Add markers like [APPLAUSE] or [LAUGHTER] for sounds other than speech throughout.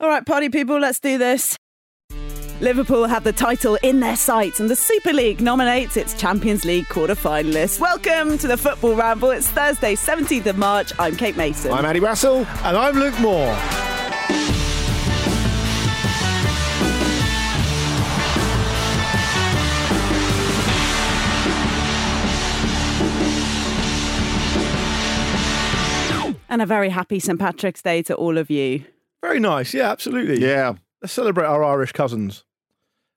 All right, party people, let's do this. Liverpool have the title in their sights, and the Super League nominates its Champions League quarter finalists. Welcome to the Football Ramble. It's Thursday, 17th of March. I'm Kate Mason. I'm Andy Brassell. And I'm Luke Moore. And a very happy St. Patrick's Day to all of you. Very nice. Yeah, absolutely. Yeah. Let's celebrate our Irish cousins.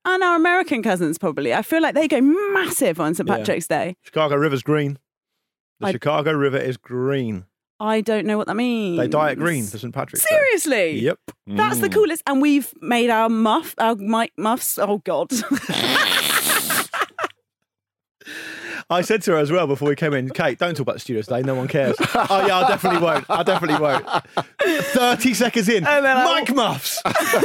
And our American cousins, probably. I feel like they go massive on St. Yeah. Patrick's Day. Chicago River's green. The I- Chicago River is green. I don't know what that means. They dye it green for St. Patrick's Day. Seriously? Yep. That's the mm. coolest. And we've made our muff, our mic muffs. Oh, God. [LAUGHS] I said to her as well before we came in, Kate, don't talk about the studio today. No one cares. oh, yeah, I definitely won't. I definitely won't. 30 seconds in. And then I- Mic Muffs.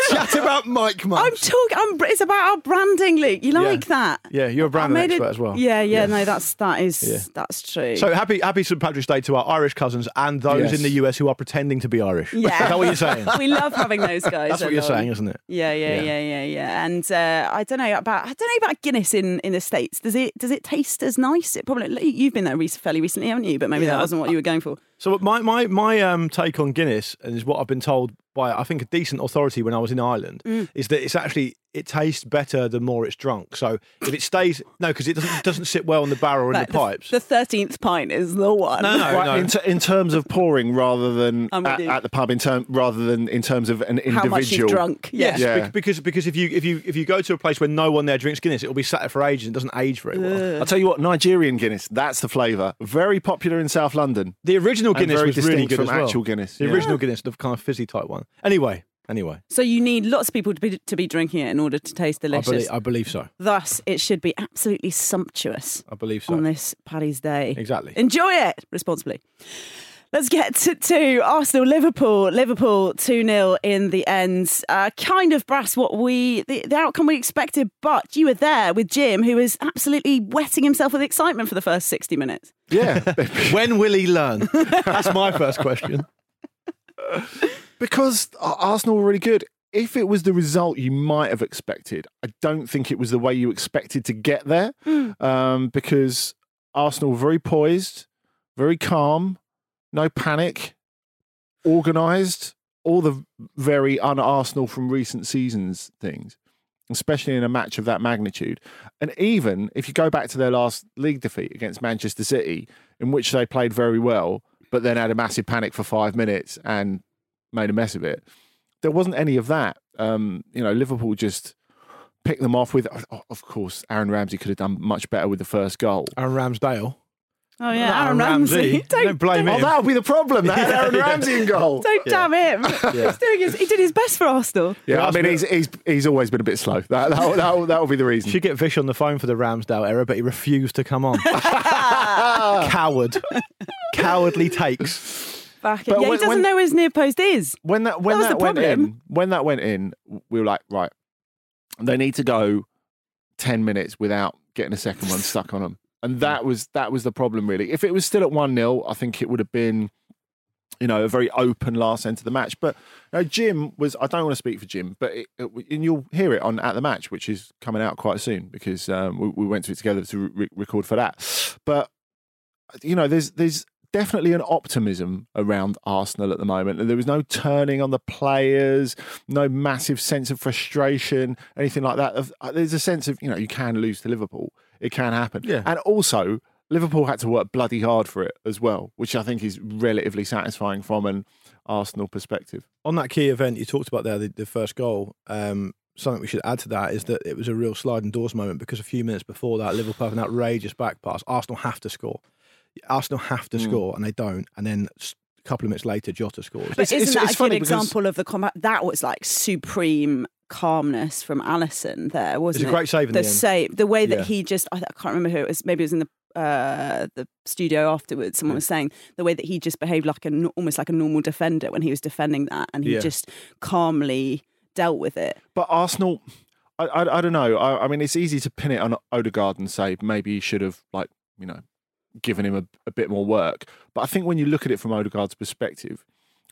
Chat about Mic Muffs. I'm Muffs. talking. I'm, it's about our branding, Luke. You like that? Yeah, you're a I branding made expert it- as well. Yeah, yeah, Yeah. no, that's that is Yeah. that's true. So happy, happy St. Patrick's Day to our Irish cousins and those Yes. in the US who are pretending to be Irish. Yeah. Is that what you're saying? [LAUGHS] we love having those guys. That's what you're along. saying, isn't it? Yeah, yeah, Yeah. yeah, yeah, yeah. And uh, I don't know about I don't know about Guinness in, in the states. Does it does it taste as nice? It probably you've been there fairly recently, haven't you? But maybe that wasn't what you were going for. So my my my um, take on Guinness, and is what I've been told by I think a decent authority when I was in Ireland, Mm. is that it's actually it tastes better the more it's drunk. So if it stays no, because it doesn't doesn't sit well in the barrel or in Like, the pipes. The thirteenth pint is the one. no, no, Right, no. in, t- in terms of pouring rather than at, at the pub, in term, rather than in terms of an How much individual. you've drunk? Yeah. Yes, Yeah. because because if you if you if you go to a place where no one there drinks Guinness, it'll be sat there for ages and doesn't age very well. I'll tell you what, Nigerian Guinness, that's the flavour. Very popular in South London. The original Guinness very was really good from as well. actual Guinness, The yeah. original Guinness, the kind of fizzy type one. Anyway, anyway, So you need lots of people to be to be drinking it in order to taste I delicious. believe, I believe so. Thus, it should be absolutely sumptuous I believe so. on this Paddy's Day. Exactly. Enjoy it responsibly. Let's get to, to Arsenal Liverpool. Liverpool 2 0 in the end. Uh, kind of brass what we, the, the outcome we expected, but you were there with Jim, who was absolutely wetting himself with excitement for the first 60 minutes. Yeah. [LAUGHS] when will he learn? [LAUGHS] That's my first question. [LAUGHS] because Arsenal were really good. If it was the result you might have expected, I don't think it was the way you expected to get there. Um, because Arsenal were very poised, very calm, no panic, organised, all the very un-Arsenal from recent seasons things, especially in a match of that magnitude. And even if you go back to their last league defeat against Manchester City, in which they played very well, but then had a massive panic for five minutes and made a mess of it. There wasn't any of that. Um, you know, Liverpool just picked them off with. oh, Of course, Aaron Ramsey could have done much better with the first goal. Aaron Ramsdale. Oh yeah, Not Aaron Aaron Ramsey. Ramsey. [LAUGHS] Don't blame Oh, him. that'll be the problem. That Aaron [LAUGHS] Ramsey in goal. Don't damn him. [LAUGHS] He's doing his, he did his best for Arsenal. Yeah, I mean, he's, he's he's always been a bit slow. That that'll, that'll, that'll be the reason. Should get Vish on the phone for the Ramsdale era, but he refused to come on. Coward. Cowardly takes. Back Yeah, he doesn't when- know where his near post is. when that when That that, went problem. in, when that went in, we were like, right, they need to go ten minutes without getting a second one stuck on them, and [LAUGHS] that was that was the problem really. If it was still at one 0 I think it would have been, you know, a very open last end to the match. But you know, Jim was. I don't want to speak for Jim, but it, it, and you'll hear it on at the match, which is coming out quite soon because um, we, we went to it together to re- record for that. But you know, there's there's definitely an optimism around Arsenal at the moment. And there was no turning on the players, no massive sense of frustration, anything like that. Uh, There's a sense of, you know, you can lose to Liverpool. It can happen. Yeah. And also, Liverpool had to work bloody hard for it as well, which I think is relatively satisfying from an Arsenal perspective. On that key event you talked about there, the, the first goal, um, something we should add to that is that it was a real sliding doors moment because a few minutes before that, Liverpool have an outrageous back pass. Arsenal have to score. Arsenal have to score, and they don't. And then a couple of minutes later, Jota scores. But It's- isn't it's- that it's a good funny because- example of the combat? That was like supreme calmness from Alisson there, wasn't a it? great save in the the end. save, the way that Yeah. he just, I, I can't remember who it was, maybe it was in the uh, the studio afterwards. Someone was saying the way that he just behaved like a, n- almost like a normal defender when he was defending that and he Yeah. just calmly dealt with it. But Arsenal, I, I, I don't know. I, I mean, it's easy to pin it on Odegaard and say maybe he should have, like, you know, given him a, a bit more work. But I think when you look at it from Odegaard's perspective,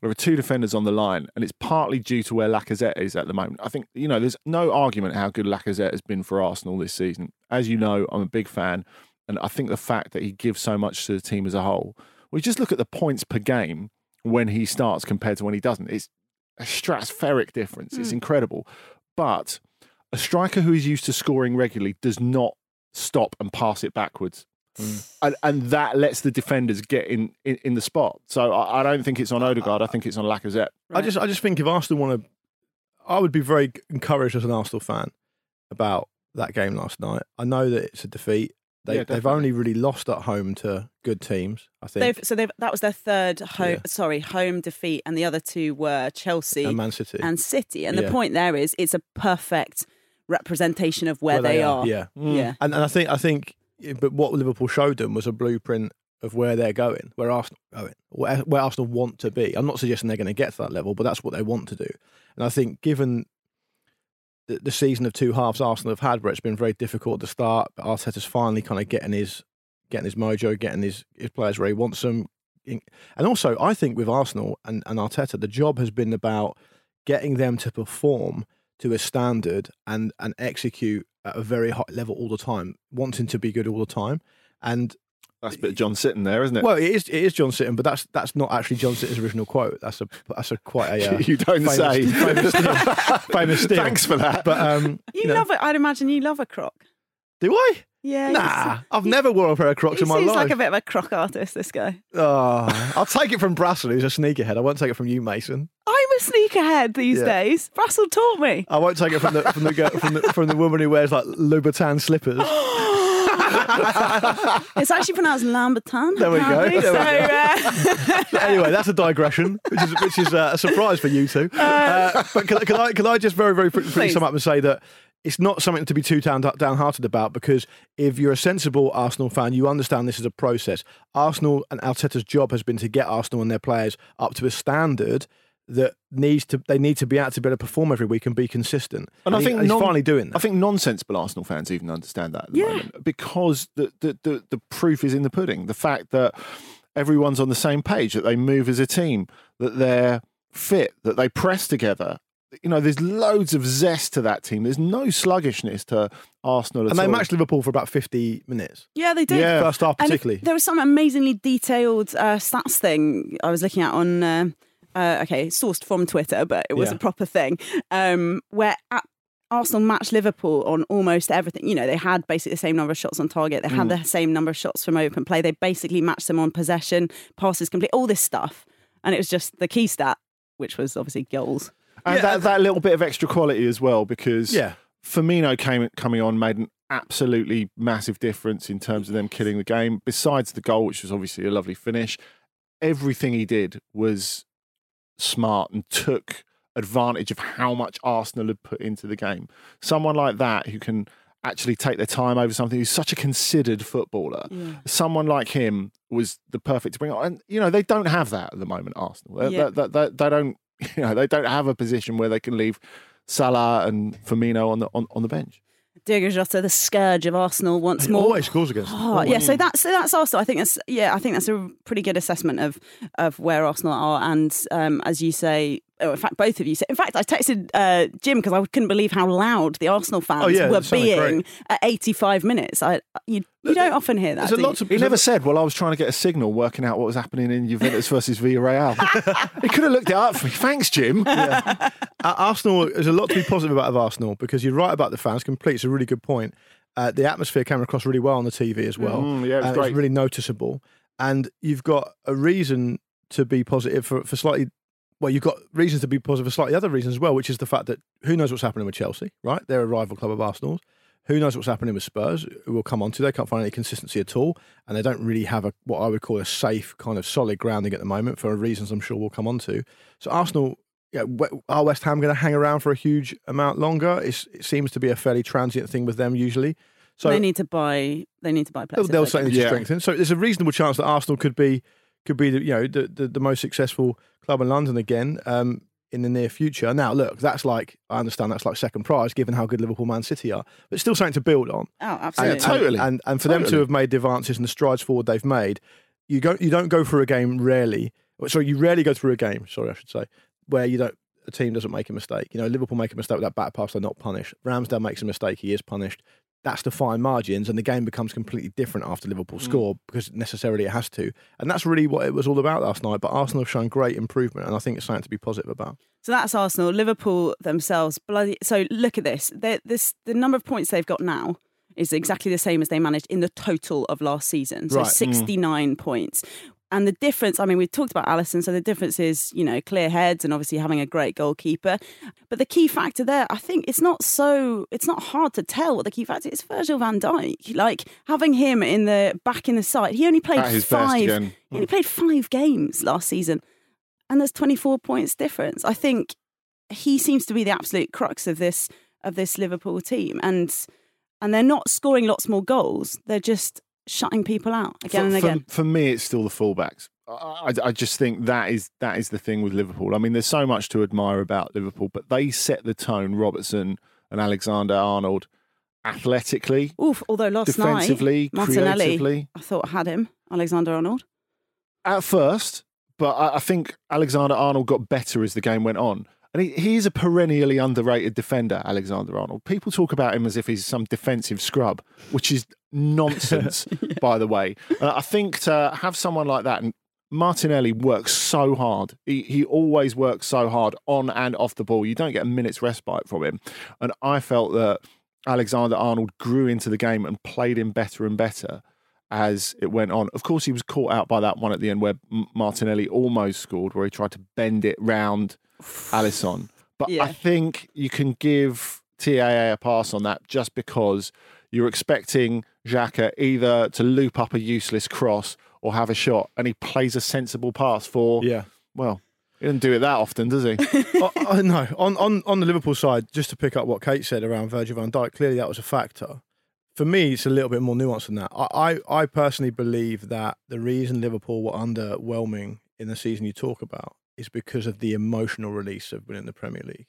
there are two defenders on the line, and it's partly due to where Lacazette is at the moment. I think, you know, there's no argument how good Lacazette has been for Arsenal this season. As you know, I'm a big fan, and I think the fact that he gives so much to the team as a whole, we just look at the points per game when he starts compared to when he doesn't. It's a stratospheric difference. It's hmm. incredible. But a striker who is used to scoring regularly does not stop and pass it backwards. Mm. And, and that lets the defenders get in, in, in the spot. So I, I don't think it's on Odegaard. I think it's on Lacazette. I just, I just think if Arsenal want to, I would be very encouraged as an Arsenal fan about that game last night. I know that it's a defeat. They, Yeah, they've definitely. only really lost at home to good teams. I think. They've, so they've, that was their third home, Yeah. sorry, home defeat, and the other two were Chelsea and Man City. and City. And the point there is, it's a perfect representation of where, Where they, they are. are, yeah. Mm. yeah. And, and I think I think, but what Liverpool showed them was a blueprint of where they're going, where Arsenal going, where, where Arsenal want to be. I'm not suggesting they're going to get to that level, but that's what they want to do. And I think, given the, the season of two halves Arsenal have had, where it's been very difficult to start, but Arteta's finally kind of getting his getting his mojo, getting his, his players where he wants them. And also, I think with Arsenal and, and Arteta, the job has been about getting them to perform to a standard and and execute at a very high level all the time, wanting to be good all the time. And That's a bit of John Sitton there, isn't it? well, it is it is John Sitton, but that's that's not actually John Sitton's original quote. That's a that's a quite a [LAUGHS] uh, you don't famous, say. famous steal. [LAUGHS] famous steal. Thanks for that. But um, You, know, love it. I'd imagine you love a croc. Do I? Yeah. Nah, I've never worn a pair of Crocs He in my seems life. like a bit of a croc artist, this guy. Oh, I'll take it from Brassell, who's a sneakerhead. I won't take it from you, Mason. I'm a sneakerhead these Yeah. days. Russell taught me. I won't take it from the from the girl, from the, from the woman who wears like Louboutin slippers. [GASPS] It's actually pronounced Lambertan. There we go, apparently. there So, uh, anyway, that's a digression, which is which is uh, a surprise for you two. Uh, but can, can I can I just very very quickly Please. sum up and say that it's not something to be too down, downhearted about because if you're a sensible Arsenal fan, you understand this is a process. Arsenal and Arteta's job has been to get Arsenal and their players up to a standard that needs to they need to be out to be able to perform every week and be consistent. And I he- think he's non- finally doing that. I think non-sensible Arsenal fans even understand that at the Yeah. moment because the, the, the, the proof is in the pudding. The fact that everyone's on the same page, that they move as a team, that they're fit, that they press together. You know, there's loads of zest to that team. There's no sluggishness to Arsenal at and they all. matched Liverpool for about 50 minutes. yeah, they did. Yeah. First half And particularly. there was some amazingly detailed uh, stats thing I was looking at on. Uh, uh, okay, sourced from Twitter, but it was Yeah. a proper thing um, where at Arsenal matched Liverpool on almost everything. You know, they had basically the same number of shots on target. They Mm. had the same number of shots from open play. They basically matched them on possession, passes complete, all this stuff. And it was just the key stat, which was obviously goals. And Yeah, that, that little bit of extra quality as well because Yeah. Firmino came coming on made an absolutely massive difference in terms of them killing the game. Besides the goal, which was obviously a lovely finish, everything he did was smart and took advantage of how much Arsenal had put into the game. Someone like that who can actually take their time over something who's such a considered footballer. Yeah. Someone like him was the perfect to bring on. And you know, they don't have that at the moment, Arsenal. They, Yeah. they, they, they don't [LAUGHS] you know, they don't have a position where they can leave Salah and Firmino on the on, on the bench. Diogo Jota, the scourge of Arsenal, once more. always scores against. them. Oh, yeah, so that's so that's Arsenal. I think that's yeah, I think that's a pretty good assessment of of where Arsenal are, and um, as you say, oh, in fact, both of you. Say, in fact, I texted uh, Jim because I couldn't believe how loud the Arsenal fans Oh, yeah, were being great. at 85 minutes. I you, you don't often hear that. There's a do lot you? to. He never said, "Well, I was trying to get a signal, working out what was happening in Juventus versus Villarreal." [LAUGHS] he could have looked it up for me. Thanks, Jim. Uh, Arsenal, there's a lot to be positive about of Arsenal because you're right about the fans. Complete, it's a really good point. Uh, the atmosphere came across really well on the TV as well. Mm, yeah, it was and great. really noticeable. And you've got a reason to be positive for, for slightly. Well, you've got reasons to be positive for slightly other reasons as well, which is the fact that who knows what's happening with Chelsea, right? They're a rival club of Arsenal's. Who knows what's happening with Spurs? Who we'll come on to. They can't find any consistency at all, and they don't really have a what I would call a safe kind of solid grounding at the moment for reasons I'm sure we'll come on to. So Arsenal, yeah, are West Ham going to hang around for a huge amount longer? It's, it seems to be a fairly transient thing with them usually. So they need to buy. They need to buy players. they'll, they'll certainly. Yeah. strengthen. So there's a reasonable chance that Arsenal could be could be the you know the the, the most successful club in London again um, in the near future. Now, look, that's like I understand that's like second prize given how good Liverpool, Man City are, but still something to build on. Oh, And, absolutely. Yeah, totally. And and for them to have made the advances and the strides forward they've made, you go you don't go through a game rarely. Sorry, you rarely go through a game. Sorry, I should say, where you don't a team doesn't make a mistake. You know, Liverpool make a mistake with that back pass, they're not punished. Ramsdale makes a mistake, he is punished. That's the fine margins, and the game becomes completely different after Liverpool score because necessarily it has to. And that's really what it was all about last night. But Arsenal have shown great improvement, and I think it's something to be positive about. So that's Arsenal. Liverpool themselves, bloody. So look at this. They're, this the number of points they've got now is exactly the same as they managed in the total of last season. So Right. Mm. 69 points. And the difference, I mean, we talked about Alisson, so the difference is, you know, clear heads and obviously having a great goalkeeper. But the key factor there, I think it's not so, it's not hard to tell what the key factor is. Virgil van Dijk. Like having him in the back in the side, he only played five, he only played five games last season. And there's 24 points difference. I think he seems to be the absolute crux of this of this Liverpool team, and and they're not scoring lots more goals. They're just shutting people out again for, and again. For, me, it's still the fullbacks. I, I- I just think that is that is the thing with Liverpool. I mean, there's so much to admire about Liverpool, but they set the tone. Robertson and Alexander Arnold, athletically, Oof! Although last defensively, night creatively. I thought had him Alexander Arnold. At first, but I, I think Alexander Arnold got better as the game went on. And he, he is a perennially underrated defender, Alexander Arnold. People talk about him as if he's some defensive scrub, which is nonsense, [LAUGHS] by the way. I think to have someone like that, and Martinelli works so hard. He, he always works so hard on and off the ball. You don't get a minute's respite from him. And I felt that Alexander Arnold grew into the game and played him better and better as it went on. Of course, he was caught out by that one at the end where Martinelli almost scored, where he tried to bend it round Alisson. But Yeah. I think you can give TAA a pass on that just because you're expecting Xhaka either to loop up a useless cross or have a shot, and he plays a sensible pass for, Yeah. well, he doesn't do it that often, does he? [LAUGHS] oh, oh, no, on, on on the Liverpool side, just to pick up what Kate said around Virgil van Dijk, clearly that was a factor. For me, it's a little bit more nuanced than that. I, I, I personally believe that the reason Liverpool were underwhelming in the season you talk about is because of the emotional release of winning the Premier League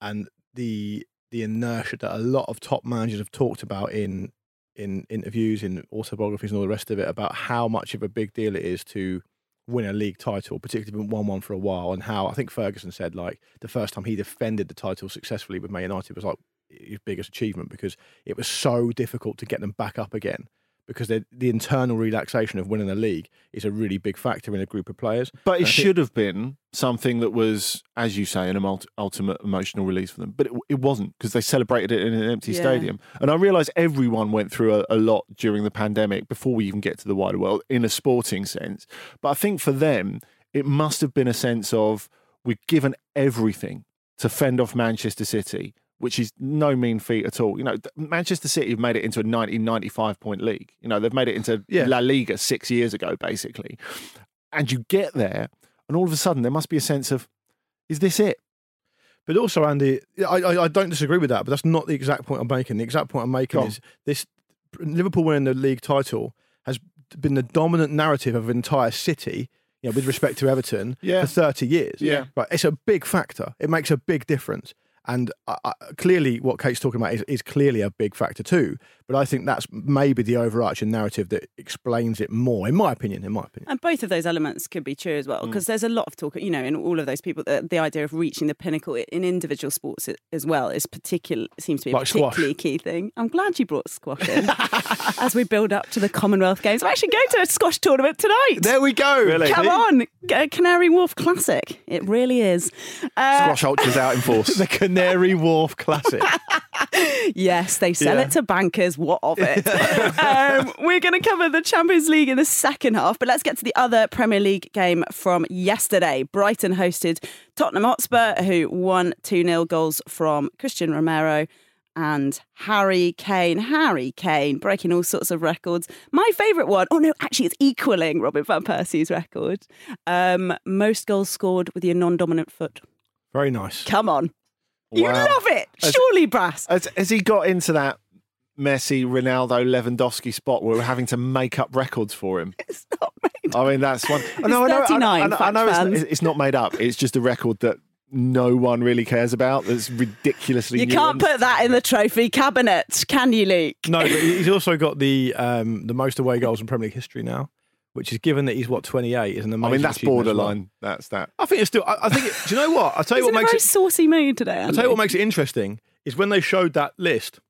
and the the inertia that a lot of top managers have talked about in in interviews, in autobiographies, and all the rest of it about how much of a big deal it is to win a league title, particularly been won one for a while, and how I think Ferguson said like the first time he defended the title successfully with Man United was like his biggest achievement because it was so difficult to get them back up again because the the internal relaxation of winning a league is a really big factor in a group of players. But it I think- should have been something that was, as you say, an ult- ultimate emotional release for them. But it, it wasn't because they celebrated it in an empty Yeah. stadium. And I realise everyone went through a, a lot during the pandemic before we even get to the wider world in a sporting sense. But I think for them, it must have been a sense of we've given everything to fend off Manchester City. Which is no mean feat at all. You know, Manchester City have made it into a 90, 95 point league. You know, they've made it into Yeah. La Liga six years ago, basically. And you get there, and all of a sudden there must be a sense of, is this it? But also, Andy, I, I, I don't disagree with that, but that's not the exact point I'm making. The exact point I'm making Go on. is this Liverpool winning the league title has been the dominant narrative of an entire city, you know, with respect to Everton, Yeah. for 30 years. Yeah. Right. It's a big factor. It makes a big difference. And I, I, clearly, what Kate's talking about is, is clearly a big factor too. But I think that's maybe the overarching narrative that explains it more, in my opinion. In my opinion. And both of those elements could be true as well, because there's a lot of talk, you know, in all of those people, the, the idea of reaching the pinnacle in individual sports as well is particular seems to be a Like squash. particularly key thing. I'm glad you brought squash in [LAUGHS] as we build up to the Commonwealth Games. I'm actually going to a squash tournament tonight. There we go. Really? Come on, G- Canary Wharf Classic. It really is. Uh, Squash ultras out in force. [LAUGHS] The Canary Wharf Classic. [LAUGHS] Yes, they sell Yeah. it to bankers. What of it? [LAUGHS] um, we're going to cover the Champions League in the second half, but let's get to the other Premier League game from yesterday. Brighton hosted Tottenham Hotspur, who won 2 0 goals from Cristian Romero and Harry Kane. Harry Kane breaking all sorts of records. My favourite one, oh no, actually, it's equaling Robin Van Persie's record. Um, most goals scored with your non dominant foot. Very nice. Come on. You Wow. love it. As- Surely, Brass. Has, has he got into that Messi, Ronaldo, Lewandowski spot where we're having to make up records for him? [LAUGHS] It's not made I mean, that's one. It's 39, I know, I know fact it's, it's not made up. It's just a record that no one really cares about. That's ridiculously. You can't put that in the trophy cabinet, can you, Luke? No, but he's also got the um, the most away goals in Premier League history now, which is given that he's what 28 is an amazing. I mean, that's achievement as well. borderline. That's that. I think it's still. I, I think. It, do you know what? I'll tell you He's what in a makes very it. saucy mood today. I'll tell you what makes it interesting is when they showed that list.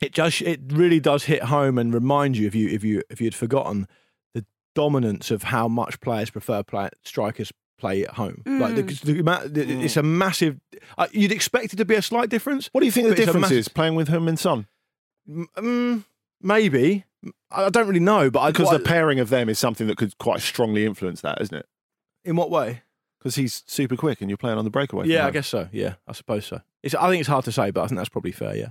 It just it really does hit home and remind you if you if you if you had forgotten the dominance of how much players prefer play, strikers play at home. Like the, Mm. the, amount—it's a massive. Uh, you'd expect it to be a slight difference. What do you think the But it's a difference massive- is playing with him and Son? M- mm, maybe I I don't really know, but I Because what- the pairing of them is something that could quite strongly influence that, isn't it? in what way? Because he's super quick and you're playing on the breakaway. Yeah, I guess so. Yeah, I suppose so. It's, I think it's hard to say, but I think that's probably fair. Yeah,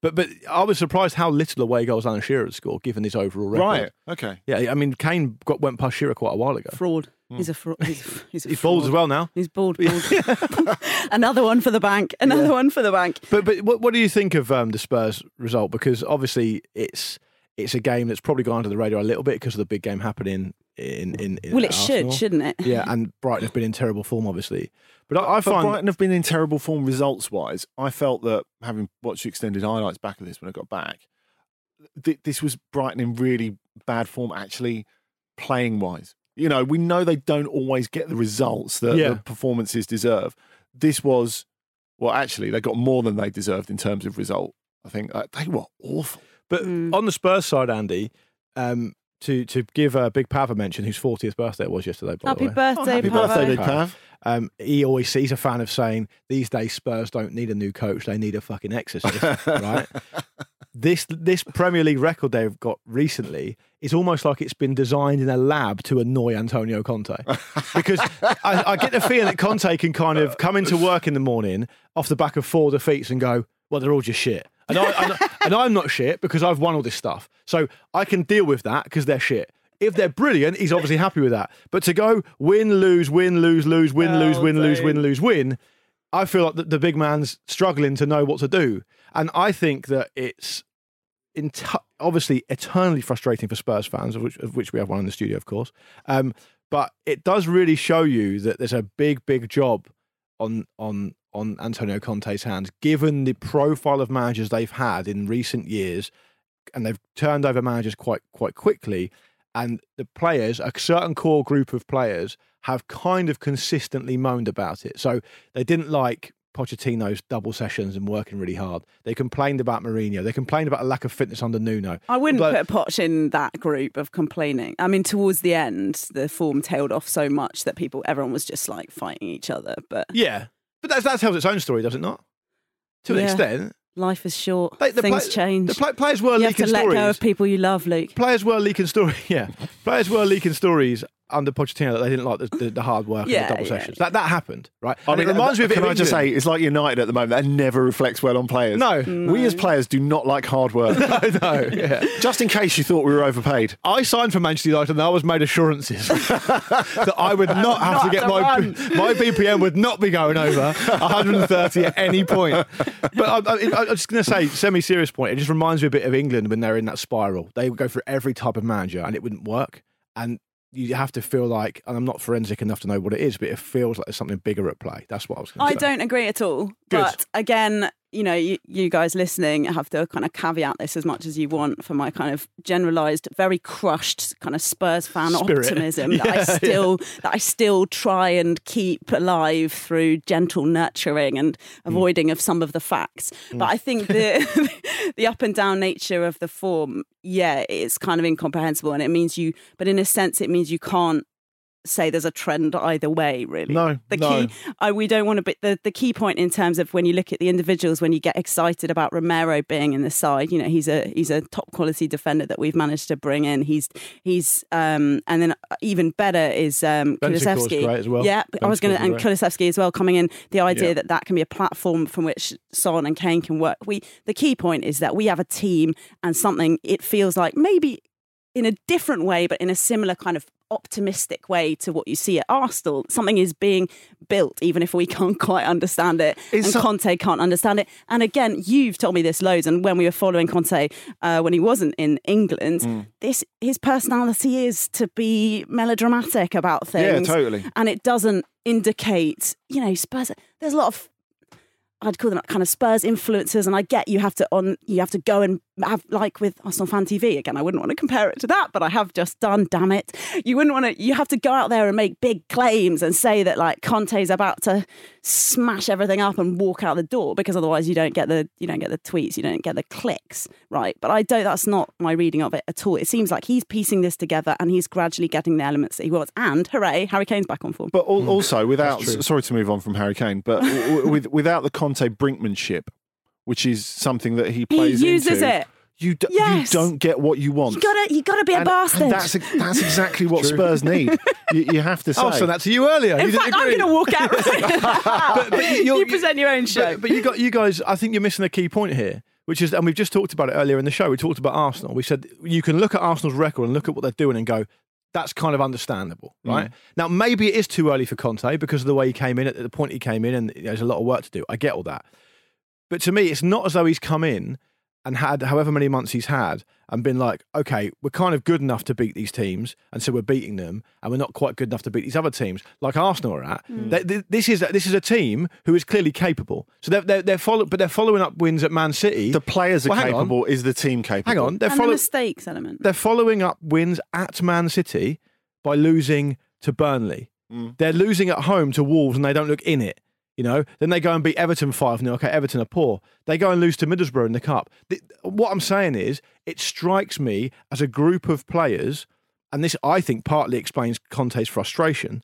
but but I was surprised how little away goals Alan Shearer had scored given his overall record. Right. Okay. Yeah, I mean Kane got, went past Shearer quite a while ago. Fraud. He's a fraud. He's, [LAUGHS] he's, a He's bald as well now. He's bald. [LAUGHS] bald. [LAUGHS] Another one for the bank. Another one for the bank. But but what, what do you think of um, the Spurs result? Because obviously it's it's a game that's probably gone under the radar a little bit because of the big game happening in in. in Well, it at should, shouldn't it? Yeah, and Brighton have been in terrible form, obviously. But I, I But find Brighton have been in terrible form results wise. I felt that having watched the extended highlights back of this when I got back, th- this was Brighton in really bad form, actually playing wise. You know, we know they don't always get the results that Yeah. the performances deserve. This was, well, actually, they got more than they deserved in terms of result. I think uh, they were awful. But Mm. on the Spurs side, Andy, um, to to give a big Pav a mention, whose 40th birthday it was yesterday. By Happy the way. birthday, Happy Pavo. birthday, Big Pav. Pav. Um, he always he's a fan of saying these days Spurs don't need a new coach; they need a fucking exorcist, [LAUGHS] right? This this Premier League record they've got recently is almost like it's been designed in a lab to annoy Antonio Conte, because I, I get the feeling that Conte can kind of come into work in the morning off the back of four defeats and go, "Well, they're all just shit," and I I'm not shit because I've won all this stuff, so I can deal with that because they're shit. If they're brilliant, he's obviously happy with that. But to go win, lose, win, lose, lose, win, lose, Oh, win, lose, win, lose, win, I feel like the, the big man's struggling to know what to do. And I think that it's obviously eternally frustrating for Spurs fans, of which, of which we have one in the studio, of course. Um, but it does really show you that there's a big, big job on on on Antonio Conte's hands, given the profile of managers they've had in recent years, and they've turned over managers quite quite quickly. And the players, a certain core group of players, have kind of consistently moaned about it. So they didn't like Pochettino's double sessions and working really hard. They complained about Mourinho. They complained about a lack of fitness under Nuno. I wouldn't But- put Poch in that group of complaining. I mean, towards the end, the form tailed off so much that people, everyone was just like fighting each other. But Yeah, but that's, that tells its own story, does it not? To an extent, life is short. They- the Things play- change. the play, players were you have to leaking let stories. go of people you love, Luke. players were leaking stories. [LAUGHS] Yeah, players were leaking stories under Pochettino that they didn't like the, the, the hard work Yeah, and the double yeah, sessions. That that happened, right? I And mean, it reminds me of Can I just say, it's like United at the moment. That never reflects well on players. No. we as players do not like hard work. [LAUGHS] no, no, [LAUGHS] yeah. Just in case you thought we were overpaid. I signed for Manchester United and I was made assurances [LAUGHS] that I would not have to get to my run. my BPM would not be going over 130 at any point. But I, I, I was just going to say, semi-serious point. It just reminds me a bit of England when they're in that spiral. They would go for every type of manager and it wouldn't work. And you have to feel like, and I'm not forensic enough to know what it is, but it feels like there's something bigger at play. That's what I was going I to say. don't agree at all. Good. But again, you know, you, you guys listening have to kind of caveat this as much as you want for my kind of generalised, very crushed kind of Spurs fan Spirit. optimism [LAUGHS] that I Yeah, still that I still try and keep alive through gentle nurturing and Mm. avoiding of some of the facts. But I think the [LAUGHS] [LAUGHS] the up and down nature of the form, yeah, it's kind of incomprehensible, and it means you. But in a sense, it means you can't say there's a trend either way really No, the no. key I, we don't want to be the, the key point in terms of when you look at the individuals when you get excited about Romero being in the side you know he's a he's a top quality defender that we've managed to bring in he's he's um and then even better is um great as well. yeah I was going to and Kulusevski as well coming in the idea Yeah. that that can be a platform from which Son and Kane can work we the key point is that we have a team and something it feels like maybe in a different way, but in a similar kind of optimistic way to what you see at Arsenal. Something is being built, even if we can't quite understand it, Is and some- Conte can't understand it. And again, you've told me this loads. And when we were following Conte uh, when he wasn't in England, Mm. this his personality is to be melodramatic about things. Yeah, totally. And it doesn't indicate, you know, Spurs. There's a lot of I'd call them kind of Spurs influencers, and I get you have to on you have to go and have like with Arsenal Fan TV again. I wouldn't want to compare it to that, but I have just done. Damn it, you wouldn't want to. You have to go out there and make big claims and say that like Conte's about to smash everything up and walk out the door because otherwise you don't get the you don't get the tweets, you don't get the clicks, right? But I don't. That's not my reading of it at all. It seems like he's piecing this together and he's gradually getting the elements that he wants. And hooray, Harry Kane's back on form. But hmm. also, without sorry to move on from Harry Kane, but [LAUGHS] w- w- with, without the Conte brinkmanship, which is something that he plays. he uses into, it. You, d- Yes. you don't get what you want. You gotta, you gotta be a And- bastard. and that's that's exactly what Spurs need. [LAUGHS] You, you have to oh, say. Oh, so that to you earlier. In you didn't fact, I'm going to walk out. [LAUGHS] But- but you- you present your own show. But, but you got you guys. I think you're missing a key point here, which is, and we've just talked about it earlier in the show. We talked about Arsenal. We said you can look at Arsenal's record and look at what they're doing and go, that's kind of understandable, mm. right? Now maybe it is too early for Conte because of the way he came in at the point he came in, and there's a lot of work to do. I get all that, but to me, it's not as though he's come in and had however many months he's had and been like, okay, we're kind of good enough to beat these teams, and so we're beating them, and we're not quite good enough to beat these other teams, like Arsenal are at. Mm. They- they- this is this is a team who is clearly capable. So they're they're, they're follow, but they're following up wins at Man City. the players are Well, hang on. capable. Is the team capable? Hang on, they're and the mistakes element. they're following up wins at Man City by losing to Burnley. Mm. They're losing at home to Wolves and they don't look in it. You know, then they go and beat Everton 5 0. Okay, Everton are poor. They go and lose to Middlesbrough in the Cup. The- what I'm saying is, it strikes me as a group of players, and this I think partly explains Conte's frustration.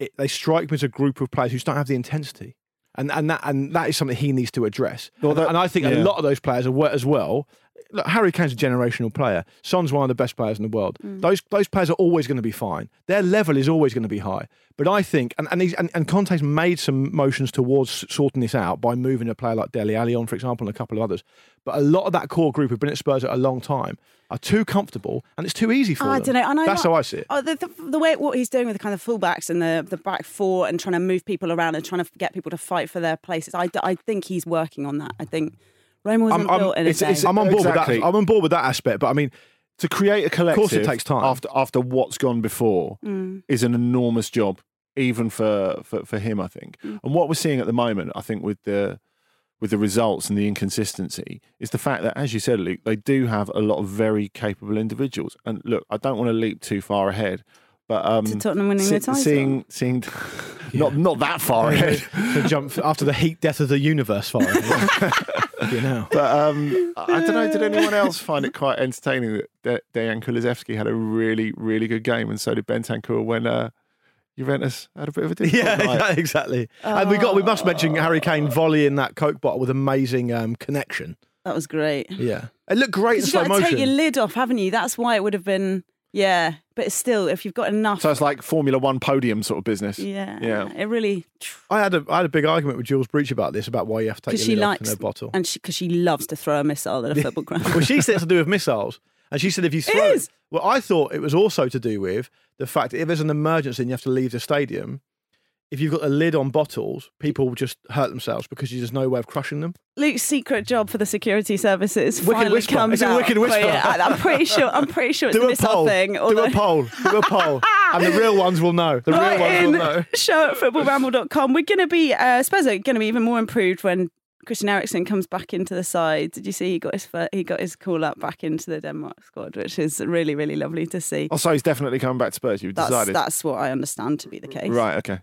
It, they strike me as a group of players who just don't have the intensity. And, and, that, and that is something he needs to address. Well, and, that- and I think a lot of those players are as well. Look, Harry Kane's a generational player. Son's one of the best players in the world. Mm. Those those players are always going to be fine. Their level is always going to be high. But I think, and and, he's, and and Conte's made some motions towards sorting this out by moving a player like Dele Alli on, for example, and a couple of others. But a lot of that core group who've been at Spurs at a long time are too comfortable, and it's too easy for I them. don't know. I That's like- how I see it. Oh, the, the, the way what he's doing with the kind of fullbacks and the the back four and trying to move people around and trying to get people to fight for their places. I, I think he's working on that. I think Roma wasn't I'm, I'm- built in a day. it's- I'm on board Exactly. with that. I'm on board with that aspect. But I mean, to create a collective. course it takes time. after after what's gone before Mm. is an enormous job, even for, for for him. I think, Mm. and what we're seeing at the moment, I think, with the with the results and the inconsistency, is the fact that, as you said, Luke, they do have a lot of very capable individuals. And look, I don't want to leap too far ahead, but um, To Tottenham winning the title. seeing seeing [LAUGHS] not not that far ahead. to jump after the heat death of the universe, far. [LAUGHS] you know. But um, I don't know. Did anyone else find it quite entertaining that De- Dejan Kulusevski had a really, really good game, and so did Bentancur when uh, Juventus had a bit of a difficult Yeah, [LAUGHS] night. exactly. And we got we must mention Harry Kane volleying that Coke bottle with amazing um, connection. that was great. Yeah, it looked great in You've slow got to take your lid off, haven't you? That's why it would have been. Yeah, but it's still if you've got enough. So it's like Formula One podium sort of business. yeah, Yeah. It really I had a I had a big argument with Jules Breach about this about why you have to take your she lid off in likes a bottle. and because she loves to throw a missile at a football [LAUGHS] ground. well, she said it's to do with missiles, and she said if you throw is. Well, I thought it was also to do with the fact that if there's an emergency and you have to leave the stadium, if you've got a lid on bottles, people will just hurt themselves because there's no way of crushing them. Luke's secret job for the security services Wicked finally whisper. comes It's a out. wicked whisper. Yeah, I'm pretty sure. I'm pretty sure it's [LAUGHS] do a poll. thing. do a poll. Do a poll. [LAUGHS] and the real ones will know. The real Right ones will know. show at footballramble.com. We're going to be, uh, I suppose, going to be even more improved when Christian Eriksen comes back into the side. Did you see he got his fir- he got his call up back into the Denmark squad, which is really really lovely to see. Oh, so he's definitely coming back to Spurs. You've That's decided. that's what I understand to be the case. Right. Okay.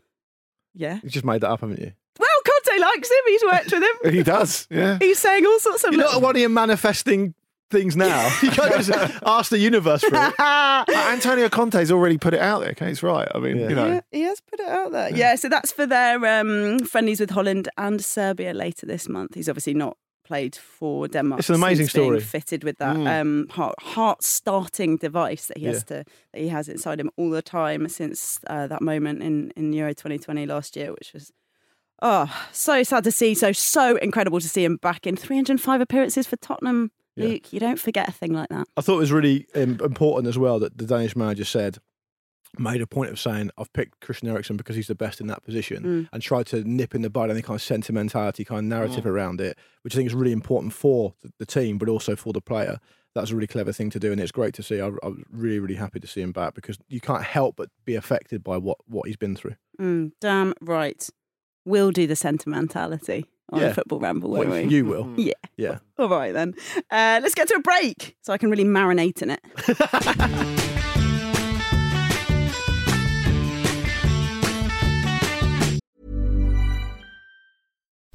Yeah. You just made that up, haven't you? Well, Conte likes him. He's worked with him. [LAUGHS] He does. Yeah. He's saying all sorts of. You're not one of you manifesting things now. [LAUGHS] You can't just ask the universe for it. [LAUGHS] Antonio Conte's already put it out there. Okay, it's right. I mean, Yeah. you know. Yeah, he has put it out there. Yeah, so that's for their um, friendlies with Holland and Serbia later this month. He's obviously not played for Denmark. It's an amazing being story. Fitted with that Mm. um, heart, heart starting device that he has to that he has inside him all the time since uh, that moment in in Euro 2020 last year, which was. Oh, so sad to see. So, so incredible to see him back in 305 appearances for Tottenham. Yeah. Luke, you don't forget a thing like that. I thought it was really um, important as well that the Danish manager said, made a point of saying, I've picked Christian Eriksen because he's the best in that position Mm. and tried to nip in the bud any kind of sentimentality, kind of narrative around it, which I think is really important for the, team, but also for the player. That's a really clever thing to do, and it's great to see. I, I was really, really happy to see him back because you can't help but be affected by what, what he's been through. Mm, damn right. We'll do the sentimentality on Yeah. football ramble, won't we? You will. [LAUGHS] Yeah. Yeah. All right then. Uh, let's get to a break so I can really marinate in it. [LAUGHS]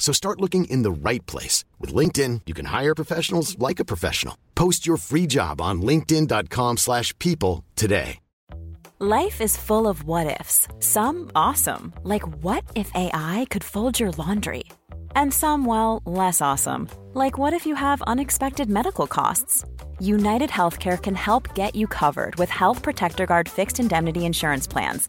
So start looking in the right place. With LinkedIn, you can hire professionals like a professional. Post your free job on linkedin.com/people slash people today. Life is full of what ifs. Some awesome, like what if AI could fold your laundry? And some, well, less awesome, like what if you have unexpected medical costs? United Healthcare can help get you covered with Health Protector Guard fixed indemnity insurance plans.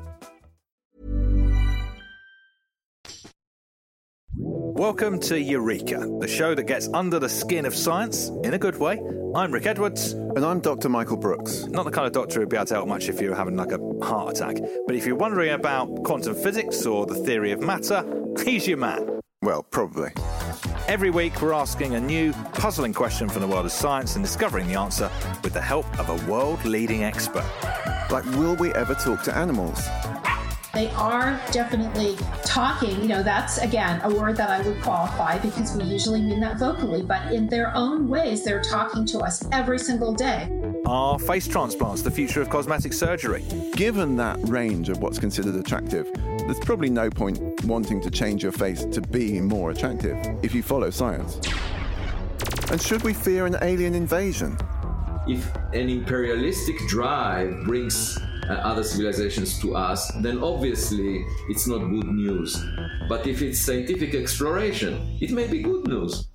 Welcome to Eureka, the show that gets under the skin of science in a good way. I'm Rick Edwards, And I'm Dr. Michael Brooks. not the kind of doctor who'd be able to help much if you were having like a heart attack. But if you're wondering about quantum physics or the theory of matter, [LAUGHS] he's your man. Well, probably. Every week, we're asking a new, puzzling question from the world of science and discovering the answer with the help of a world leading expert. Like, will we ever talk to animals? They are definitely talking. You know, that's again a word that I would qualify because we usually mean that vocally, but in their own ways, they're talking to us every single day. Are face transplants the future of cosmetic surgery? Given that range of what's considered attractive, there's probably no point wanting to change your face to be more attractive if you follow science. And should we fear an alien invasion? if an imperialistic drive brings other civilizations to us, then obviously it's not good news. But if it's scientific exploration, it may be good news.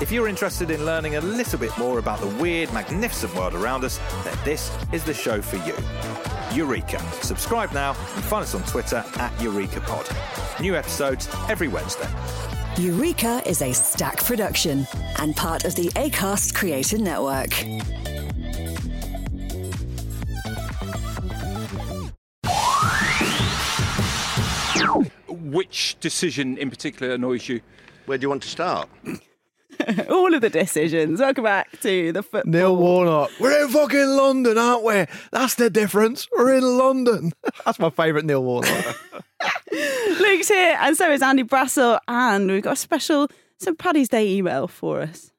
If you're interested in learning a little bit more about the weird, magnificent world around us, then this is the show for you. Eureka. Subscribe now and find us on Twitter at EurekaPod. New episodes every Wednesday. Eureka is a Stak production and part of the ACAST Creator Network. Which decision in particular annoys you? Where do you want to start? [LAUGHS] All of the decisions. Welcome back to the football. Neil Warnock. We're in fucking London, aren't we? That's the difference. We're in London. [LAUGHS] That's my favourite Neil Warnock. [LAUGHS] Luke's here, and so is Andy Brassell, and we've got a special St. Paddy's Day email for us.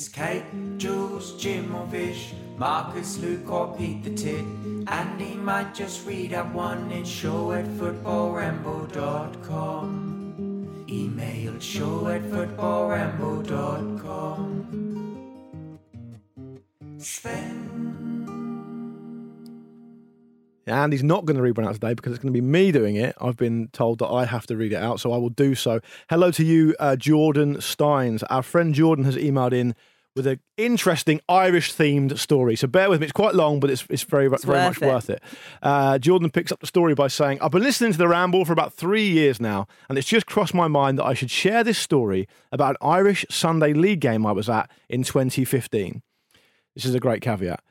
It's Kate, Jules, Jim or Vish, Marcus, Luke or Pete the Tit. Andy might just read out one in show at footballramble.com. Email show at footballramble.com. Sven. he's not going to read one out today because it's going to be me doing it. I've been told that I have to read it out, so I will do so. Hello to you, uh, Jordan Steins. Our friend Jordan has emailed in with an interesting Irish themed story. So bear with me. It's quite long, but it's, it's very, very worth much it. worth it. Uh, Jordan picks up the story by saying, I've been listening to the Ramble for about three years now, and it's just crossed my mind that I should share this story about an Irish Sunday League game I was at in 2015. This is a great caveat.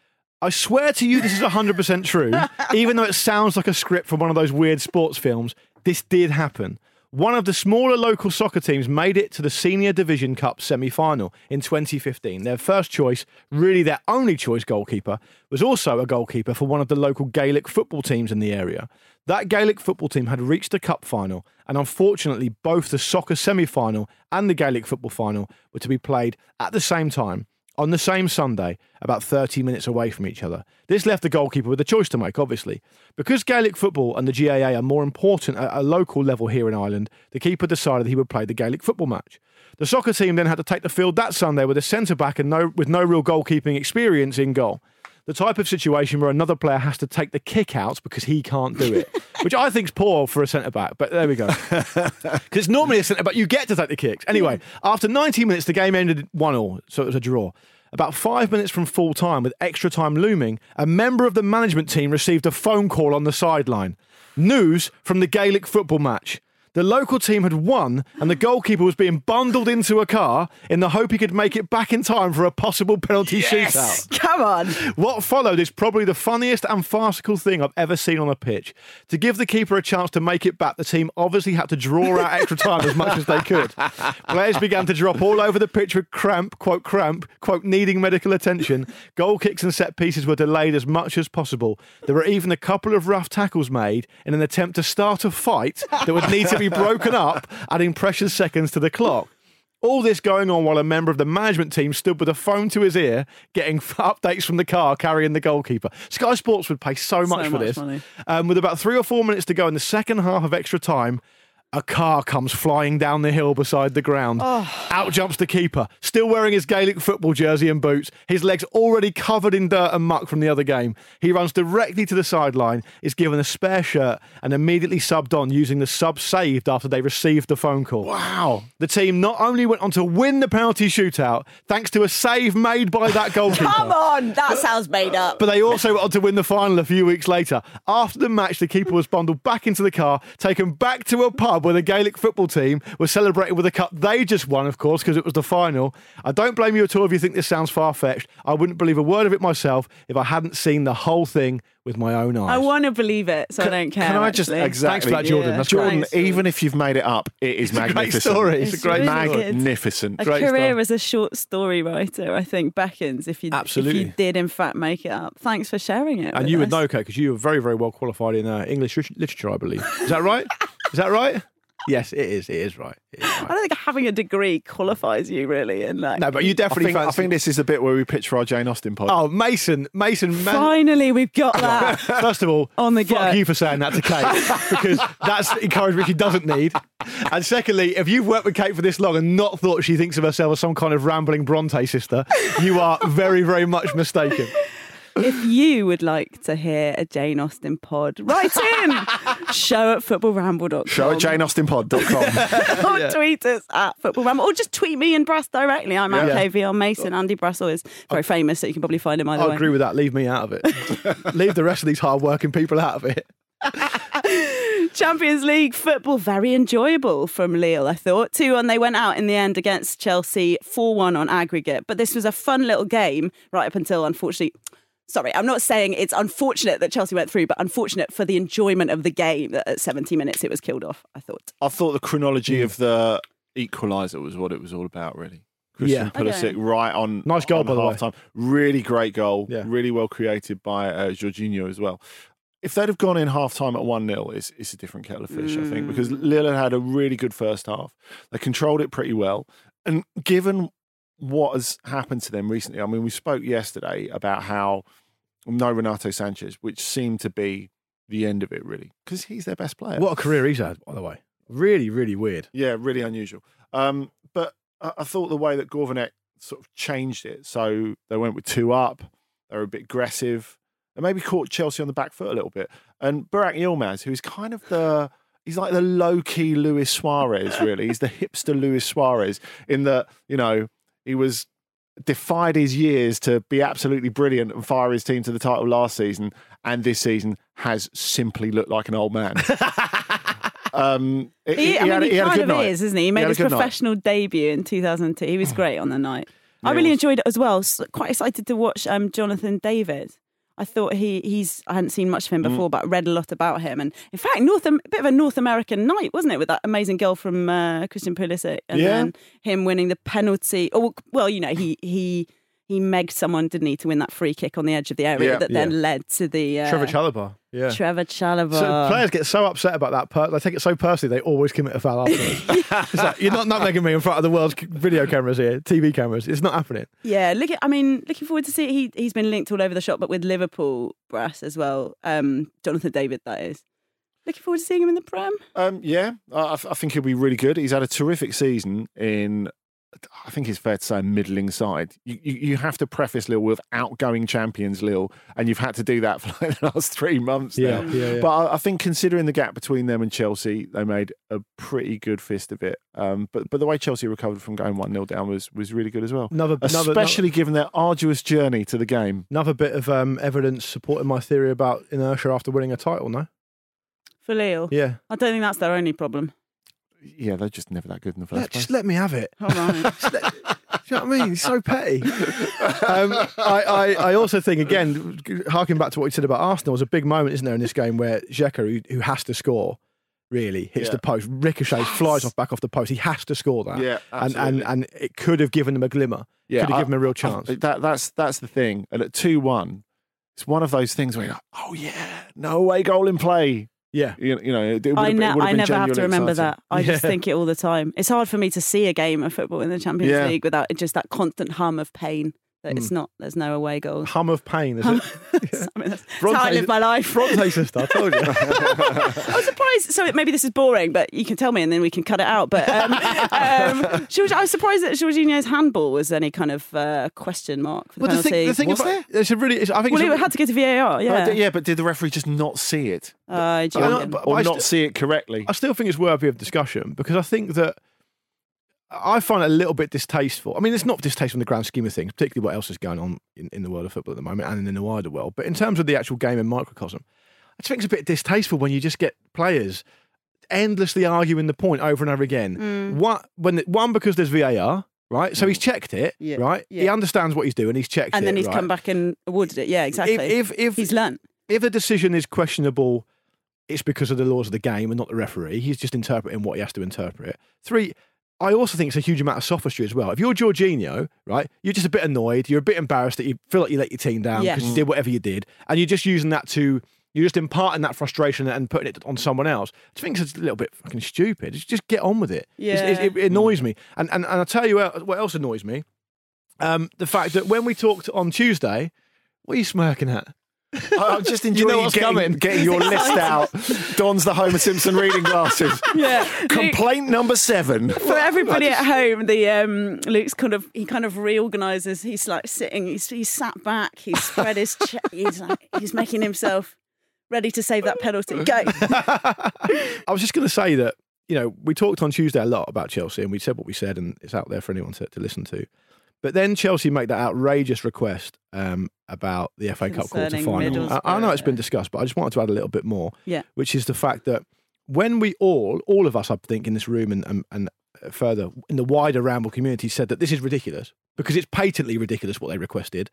I swear to you, this is 100% true. [LAUGHS] Even though it sounds like a script from one of those weird sports films, this did happen. One of the smaller local soccer teams made it to the Senior Division Cup semi final in 2015. Their first choice, really their only choice goalkeeper, was also a goalkeeper for one of the local Gaelic football teams in the area. That Gaelic football team had reached the cup final, and unfortunately, both the soccer semi final and the Gaelic football final were to be played at the same time on the same Sunday, about 30 minutes away from each other. This left the goalkeeper with a choice to make, obviously. Because Gaelic football and the GAA are more important at a local level here in Ireland, the keeper decided he would play the Gaelic football match. The soccer team then had to take the field that Sunday with a centre back and no, with no real goalkeeping experience in goal. The type of situation where another player has to take the kick out because he can't do it, [LAUGHS] which I think's poor for a centre back. But there we go. [LAUGHS] Because it's normally a centre back, you get to take the kicks. Anyway, after 90 minutes, the game ended 1 0, so it was a draw. About five minutes from full time, with extra time looming, a member of the management team received a phone call on the sideline. News from the Gaelic football match. The local team had won, and the goalkeeper was being bundled into a car in the hope he could make it back in time for a possible penalty shootout. Come on. What followed is probably the funniest and farcical thing I've ever seen on a pitch. To give the keeper a chance to make it back, the team obviously had to draw out extra time as much as they could. [LAUGHS] Players began to drop all over the pitch with cramp, quote, cramp, quote, needing medical attention. Goal kicks and set pieces were delayed as much as possible. There were even a couple of rough tackles made in an attempt to start a fight that would need to be broken up, adding precious seconds to the clock. All this going on while a member of the management team stood with a phone to his ear, getting [LAUGHS] updates from the car carrying the goalkeeper. Sky Sports would pay so much for much this. money. Um, with about three or four minutes to go in the second half of extra time, a car comes flying down the hill beside the ground. Out jumps the keeper, still wearing his Gaelic football jersey and boots, his legs already covered in dirt and muck from the other game. He runs directly to the sideline, is given a spare shirt, and immediately subbed on using the sub saved after they received the phone call. Wow. The team not only went on to win the penalty shootout, thanks to a save made by that goalkeeper. [LAUGHS] Come on. That sounds made up. But they also went on to win the final a few weeks later. After the match, the keeper was bundled back into the car, taken back to a pub where the Gaelic football team was celebrating with a cup they just won, of course, because it was the final. I don't blame you at all if you think this sounds far fetched. I wouldn't believe a word of it myself if I hadn't seen the whole thing with my own eyes. I want to believe it, so I don't care. Can I just actually. exactly? Thanks for that, Jordan. Yeah, That's Jordan, thanks. even if you've made it up, it is It's a great magnificent. story. It's a great really story. good. magnificent. A Great career stuff. as a short story writer, I think, beckons if you, if Absolutely. you did, in fact, make it up. Thanks for sharing it. And with you would us. know, Kate, because you were very, very well qualified in uh, English literature, I believe. Is that right? [LAUGHS] is that right? Yes, it is. It is right. It is I don't think having a degree qualifies you really in like. No, but you I definitely think, I fancy. think this is the bit where we pitch for our Jane Austen pod. Oh, Mason, Mason, man. Finally, we've got that. [LAUGHS] First of all, On the fuck go. you for saying that to Kate because that's encouragement she doesn't need. And secondly, if you've worked with Kate for this long and not thought she thinks of herself as some kind of rambling Bronte sister, you are very, very much mistaken. If you would like to hear a Jane Austen pod, write in. [LAUGHS] Show at footballramble.com. Show at janeaustenpod.com. [LAUGHS] or tweet us at Football Ramble, or just tweet me and Brass directly. I'm at Yeah. KVR Mason. Andy Brassell is very famous, so you can probably find him either I way. agree with that. Leave me out of it. [LAUGHS] Leave the rest of these hard-working people out of it. Champions League football, very enjoyable from Lille, I thought. 2 1, they went out in the end against Chelsea, 4 1 on aggregate. But this was a fun little game right up until, unfortunately, sorry, I'm not saying it's unfortunate that Chelsea went through, but unfortunate for the enjoyment of the game that at 70 minutes it was killed off, I thought. I thought the chronology of the equaliser was what it was all about, really. Christian Yeah. Pulisic Okay. right on Nice goal, on by the way. half-time. Really great goal. Yeah. Really well created by uh, Jorginho as well. If they'd have gone in half time at 1 0, it's, it's a different kettle of fish, I think, because Mm. Lille had had a really good first half. They controlled it pretty well. And given what has happened to them recently, I mean, we spoke yesterday about how no Renato Sanchez, which seemed to be the end of it, really, because he's their best player. What a career he's had, by the way. Really, really weird. Yeah, really unusual. Um, but I, I thought the way that Gourvennec sort of changed it, so they went with two up, they were a bit aggressive, and maybe caught Chelsea on the back foot a little bit. And Burak Yilmaz, who's kind of the he's like the low key Luis Suarez, really. he's the hipster Luis Suarez in that you know he was defied his years to be absolutely brilliant and fire his team to the title last season, and this season has simply looked like an old man. [LAUGHS] um, He, I mean, had, he, a kind good of night. is, isn't he? He made his good night. professional debut in 2002. He was great on the night. I really enjoyed it as well. S- Quite excited to watch um, Jonathan David. I thought he he's I hadn't seen much of him Mm. before, but I read a lot about him. And in fact, North a bit of a North American night, wasn't it, with that amazing girl from uh, Christian Pulisic, and Yeah. then him winning the penalty. Oh well, you know he he he megged someone, didn't he, to win that free kick on the edge of the area Yeah. that then Yeah. led to the uh, Trevor Chalobah. Yeah. Trevor Chalobah. So players get so upset about that. Per- they take it so personally. They always commit a foul afterwards. [LAUGHS] It's like, you're not nutmegging me in front of the world's video cameras here, TV cameras. It's not happening. Yeah, look. At, I mean, looking forward to see. He he's been linked all over the shop, but with Liverpool brass as well. Um, Jonathan David, that is. Looking forward to seeing him in the Prem. Um, yeah, I, I think he'll be really good. He's had a terrific season in, I think it's fair to say, a middling side. You, you, you have to preface Lille with outgoing champions Lille, and you've had to do that [LAUGHS] for like the last three months Yeah, yeah, yeah. But I, I think considering the gap between them and Chelsea, they made a pretty good fist of it. Um, but but the way Chelsea recovered from going 1 0 down was, was really good as well. Another, another, Especially given their arduous journey to the game. another bit of um, evidence supporting my theory about inertia after winning a title. No. For Lille. Yeah. I don't think that's their only problem. Yeah, they're just never that good in the first Let, place. just let me have it. All right. [LAUGHS] Just let- Do you know what I mean? It's so petty. [LAUGHS] Um, I, I, I also think, again, harking back to what you said about Arsenal, was a big moment, isn't there, in this game where Xhaka, who, who has to score, really hits Yeah. the post, ricochets, flies off back off the post. He has to score that. Yeah, and, and and it could have given them a glimmer. Yeah, could have I- given them a real I- chance. that that's that's the thing. And at two one, it's one of those things where you're like, oh yeah, no away goal in play. Yeah. You, you know, it would I, have, ne- it I never have to remember exciting. that. I just think it all the time. It's hard for me to see a game of football in the Champions Yeah. League without just that constant hum of pain. That Mm. it's not. There's no away goals. Hum of pain, is Hum- it? [LAUGHS] [LAUGHS] I mean, that's, that's how I live my life. Bronte sister, I told you. [LAUGHS] I was surprised. So maybe this is boring, but you can tell me and then we can cut it out. But um, um, George, I was surprised that Jorginho's handball was any kind of uh, question mark for the Well, the penalty. thing, the thing Was about, it's a really, it's, I think well, it's a, it had to go to VAR. Yeah. d- yeah, but did the referee just not see it Uh, do you I know, reckon? but- or I not st- see it correctly? I still think it's worthy of discussion because I think that I find it a little bit distasteful. I mean, it's not distasteful in the grand scheme of things, particularly what else is going on in, in the world of football at the moment and in the wider world. But in terms of the actual game in microcosm, I just think it's a bit distasteful when you just get players endlessly arguing the point over and over again. Mm. One, when, one because there's VAR, right? So he's checked it, Yeah, right? He understands what he's doing. He's checked and it. then he's right? come back and awarded it. Yeah, exactly. If, if, if he's learnt. if a decision is questionable, it's because of the laws of the game and not the referee. He's just interpreting what he has to interpret. Three, I also think it's a huge amount of sophistry as well. If you're Jorginho, right, you're just a bit annoyed, you're a bit embarrassed that you feel like you let your team down Yeah. because you did whatever you did, and you're just using that to. You're just imparting that frustration and putting it on someone else. I think it's a little bit fucking stupid. Just- Just get on with it. It's- Yeah. it, it annoys me. And, and and I'll tell you what what else annoys me. Um, the fact that when we talked on Tuesday, what are you smirking at? I'm just [LAUGHS] You know you getting, coming. getting your [LAUGHS] list out. Don's the Homer Simpson reading glasses. [LAUGHS] Yeah. Complaint number seven. For everybody at home, the um, Luke's kind of he kind of reorganizes. He's like sitting. He's he's sat back. He's spread his. Che- he's like he's making himself ready to save that penalty. Go. I was just going to say that, you know, we talked on Tuesday a lot about Chelsea and we said what we said and it's out there for anyone to, to listen to. But then Chelsea make that outrageous request um, about the FA Cup quarter final. I, I know it's been discussed, but I just wanted to add a little bit more. Yeah. Which is the fact that when we all, all of us, I think, in this room and, and, and further in the wider Ramble community said that this is ridiculous because it's patently ridiculous what they requested.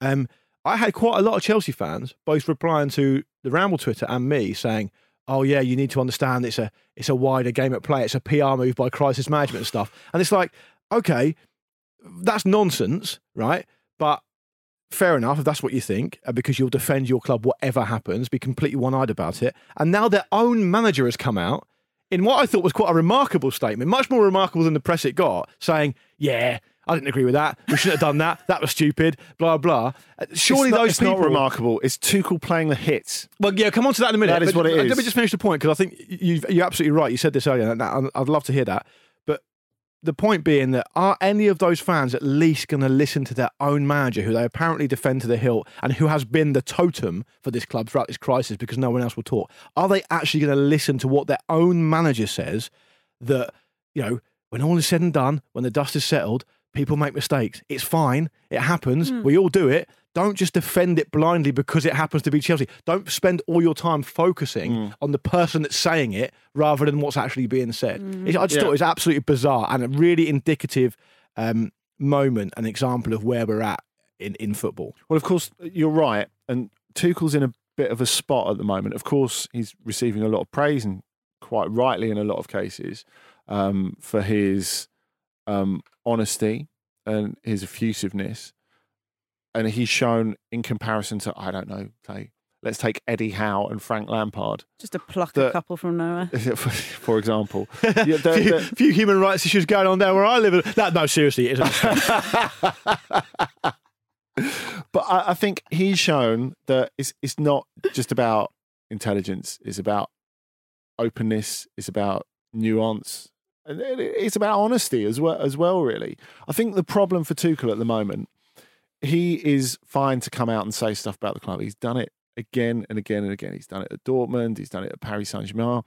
Um, I had quite a lot of Chelsea fans both replying to the Ramble Twitter and me saying, "Oh yeah, you need to understand it's a it's a wider game at play. It's a PR move by crisis management and stuff." And it's like, okay, that's nonsense, right? But fair enough if that's what you think, uh, because you'll defend your club whatever happens, be completely one eyed about it. And now their own manager has come out in what I thought was quite a remarkable statement, much more remarkable than the press it got, saying, Yeah, I didn't agree with that. We shouldn't have done that. That was stupid. Blah blah. Uh, Surely it's not, those it's people. not remarkable. It's Tuchel playing the hits. Well, yeah, come on to that in a minute. That is but what it Let is. me just finish the point because I think you, you're absolutely right. You said this earlier, and I'd love to hear that. The point being that are any of those fans at least going to listen to their own manager, who they apparently defend to the hilt, and who has been the totem for this club throughout this crisis because no one else will talk? Are they actually going to listen to what their own manager says? That you know, when all is said and done, when the dust is settled, people make mistakes. It's fine. It happens. Hmm. We all do it. Don't just defend it blindly because it happens to be Chelsea. Don't spend all your time focusing on the person that's saying it rather than what's actually being said. It- I just Yeah. thought it was absolutely bizarre and a really indicative um, moment, an example of where we're at in, in football. Well, of course, you're right. And Tuchel's in a bit of a spot at the moment. Of course, he's receiving a lot of praise and quite rightly in a lot of cases um, for his um, honesty and his effusiveness. And he's shown in comparison to, I don't know, say, let's take Eddie Howe and Frank Lampard, Just to pluck a The- couple from nowhere. [LAUGHS] for, for example. [LAUGHS] Yeah, the- few, the- few human rights issues going on there where I live. That, no, seriously, it isn't. [LAUGHS] but I, I think he's shown that it's it's not just about intelligence. It's about openness. It's about nuance. And it's about honesty as well. As well, really. I think the problem for Tuchel at the moment, he is fine to come out and say stuff about the club. He's done it again and again and again. He's done it at Dortmund. He's done it at Paris Saint Germain.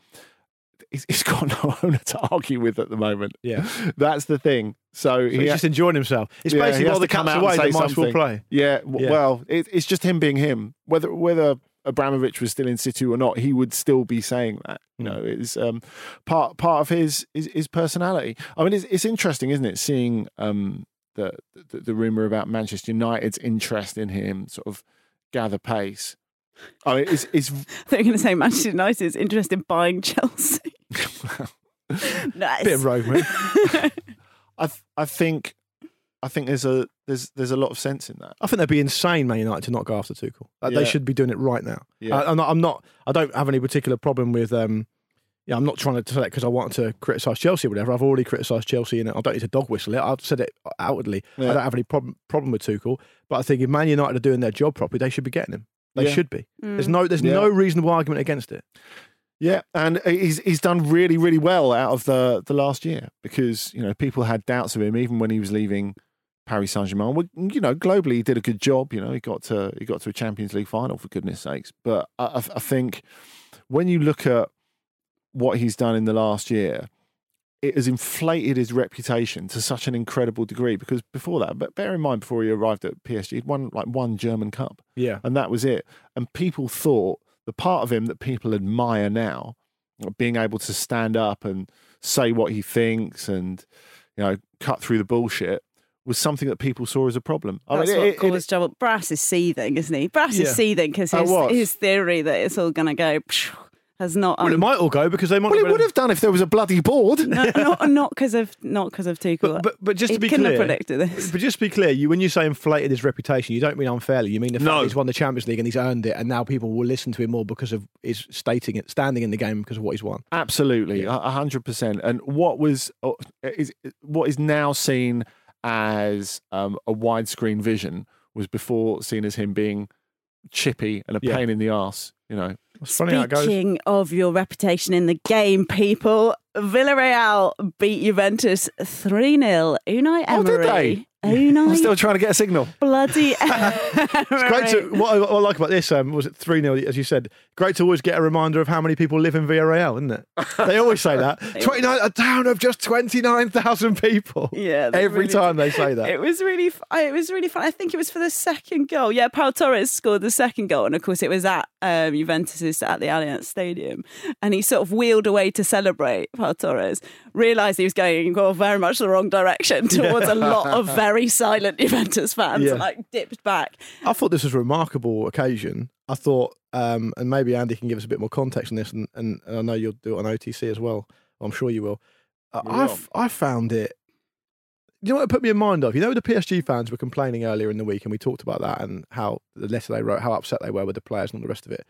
He's, he's [LAUGHS] got no owner to argue with at the moment. Yeah. [LAUGHS] that's the thing. So, So he he's just enjoying himself. It's yeah, basically while the to come cat's out and away, the mice will play. Yeah, w- Yeah. well, it, it's just him being him. Whether whether Abramovich was still in situ or not, he would still be saying that. You know, it's um, part part of his, his his personality. I mean, it's it's interesting, isn't it? Seeing um, the, the the rumor about Manchester United's interest in him sort of gather pace. I mean, it's it's [LAUGHS] I thought you were going to say Manchester United is interested in buying Chelsea. [LAUGHS] [LAUGHS] nice. Bit of rogue. I th- I think I think there's a there's there's a lot of sense in that. I think they'd be insane, Man United, to not go after Tuchel. Like, They should be doing it right now. Yeah. I, I'm, not, I'm not. I don't have any particular problem with. Um, yeah, I'm not trying to say that because I want to criticise Chelsea or whatever. I've already criticised Chelsea, and I don't need to dog whistle it. I've said it outwardly. Yeah. I don't have any problem problem with Tuchel, but I think if Man United are doing their job properly, they should be getting him. They Yeah. should be. There's Mm. no there's Yeah. no reasonable argument against it. Yeah, and he's he's done really really well out of the the last year because you know people had doubts of him even when he was leaving Paris Saint Germain. Well, you know, globally he did a good job. You know, he got to he got to a Champions League final for goodness sakes. But I, I I think when you look at what he's done in the last year, it has inflated his reputation to such an incredible degree. Because before that, but bear in mind, before he arrived at PSG, he'd won like one German Cup Yeah. and that was it. And people thought the part of him that people admire now, being able to stand up and say what he thinks and you know cut through the bullshit, was something that people saw as a problem. I That's mean, what it- it- caused trouble. Brass is seething, isn't he? Brass Yeah. is seething because his, his theory that it's all going to go psh, has not. Well, it Um, might all go because they might. well, not it would have done if there was a bloody board. [LAUGHS] no, not not because of not because of Tuchel. But, but, but just he to be couldn't clear, have predicted this. But just to be clear, you when you say inflated his reputation, you don't mean unfairly. You mean the fact No. he's won the Champions League and he's earned it, and now people will listen to him more because of his stating it, standing in the game because of what he's won. Absolutely, a a hundred percent. And what was uh, is what is now seen as um, a widescreen vision was before seen as him being chippy and a Yeah. pain in the ass. You know, It's funny how it goes. Speaking of your reputation in the game, people, Villarreal beat Juventus 3 0. Unai Oh, did Emery they? Unai. I'm still trying to get a signal. Bloody. [LAUGHS] It's great to what I, what I like about this um, was it three 0 as you said. Great to always get a reminder of how many people live in Villarreal, isn't it? They always say that [LAUGHS] twenty nine a town of just twenty nine thousand people. [LAUGHS] Yeah, every really time they say that. It was really, it was really fun. I think it was for the second goal. Yeah, Pau Torres scored the second goal, and of course it was at um, Juventus's at the Allianz Stadium, and he sort of wheeled away to celebrate. Pau Torres realised he was going well, very much the wrong direction [LAUGHS] towards a lot of very silent Juventus fans, Yeah. and like dipped back. I thought this was a remarkable occasion. I thought, um, and maybe Andy can give us a bit more context on this, and, and, and I know you'll do it on OTC as well. I'm sure you will. Uh, We I will. f- I found it. You know what it put me in mind of? You know, the PSG fans were complaining earlier in the week, and we talked about that and how the letter they wrote, how upset they were with the players and all the rest of it.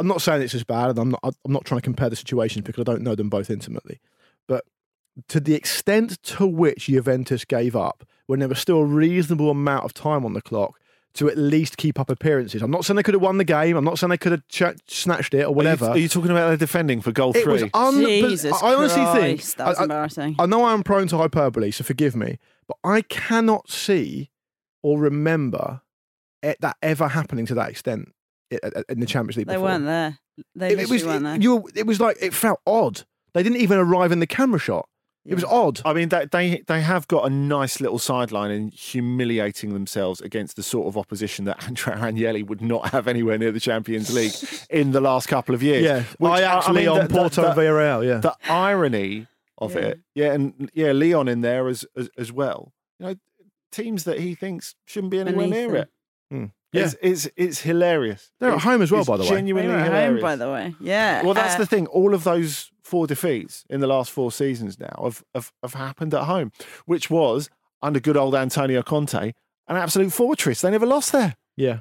I'm not saying it's as bad, and I'm not. I'm not trying to compare the situations because I don't know them both intimately. But to the extent to which Juventus gave up when there was still a reasonable amount of time on the clock to at least keep up appearances. I'm not saying they could have won the game. I'm not saying they could have ch- snatched it or whatever. Are you, are you talking about their defending for goal it three? was un- Jesus I honestly think Christ, that was I- I- embarrassing. I know I'm prone to hyperbole, so forgive me, but I cannot see or remember it, that ever happening to that extent i- i- in the Champions League. They before. weren't there. They It, it was. weren't there. It, you, it was like it felt odd. They didn't even arrive in the camera shot. It was odd. I mean, they, they have got a nice little sideline in humiliating themselves against the sort of opposition that [LAUGHS] Andrea Agnelli would not have anywhere near the Champions League [LAUGHS] in the last couple of years. Yeah, Which, I actually mean, on the- Porto the- Villarreal. Yeah, the irony of Yeah. it, yeah, and yeah, Lyon in there as, as as well. You know, teams that he thinks shouldn't be anywhere Beneath near them. it. Hmm. Yeah. It's, it's it's hilarious. They're at home as well, by the way. They Genuinely were at hilarious. home, by the way. Yeah. Well, that's Uh, the thing. All of those four defeats in the last four seasons now have, have, have happened at home, which was under good old Antonio Conte, an absolute fortress. They never lost there. yeah,